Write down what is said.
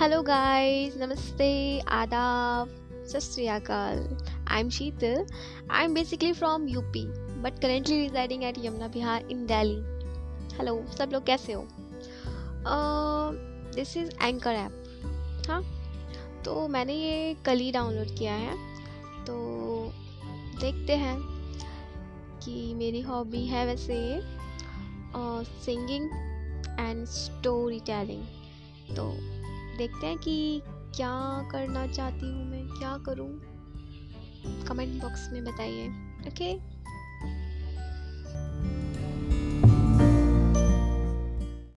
Hello guys नमस्ते आदाब सत I am Sheetal I am basically from UP but currently residing at Yamuna Vihar in Delhi hello सब लोग कैसे हो? दिस इज़ एंकर ऐप हाँ? तो मैंने ये कल ही डाउनलोड किया है। तो देखते हैं कि मेरी हॉबी है वैसे ये सिंगिंग एंड स्टोरी टेलिंग तो देखते हैं कि क्या करना चाहती हूँ मैं, क्या करूँ। कमेंट बॉक्स में बताइए, ओके?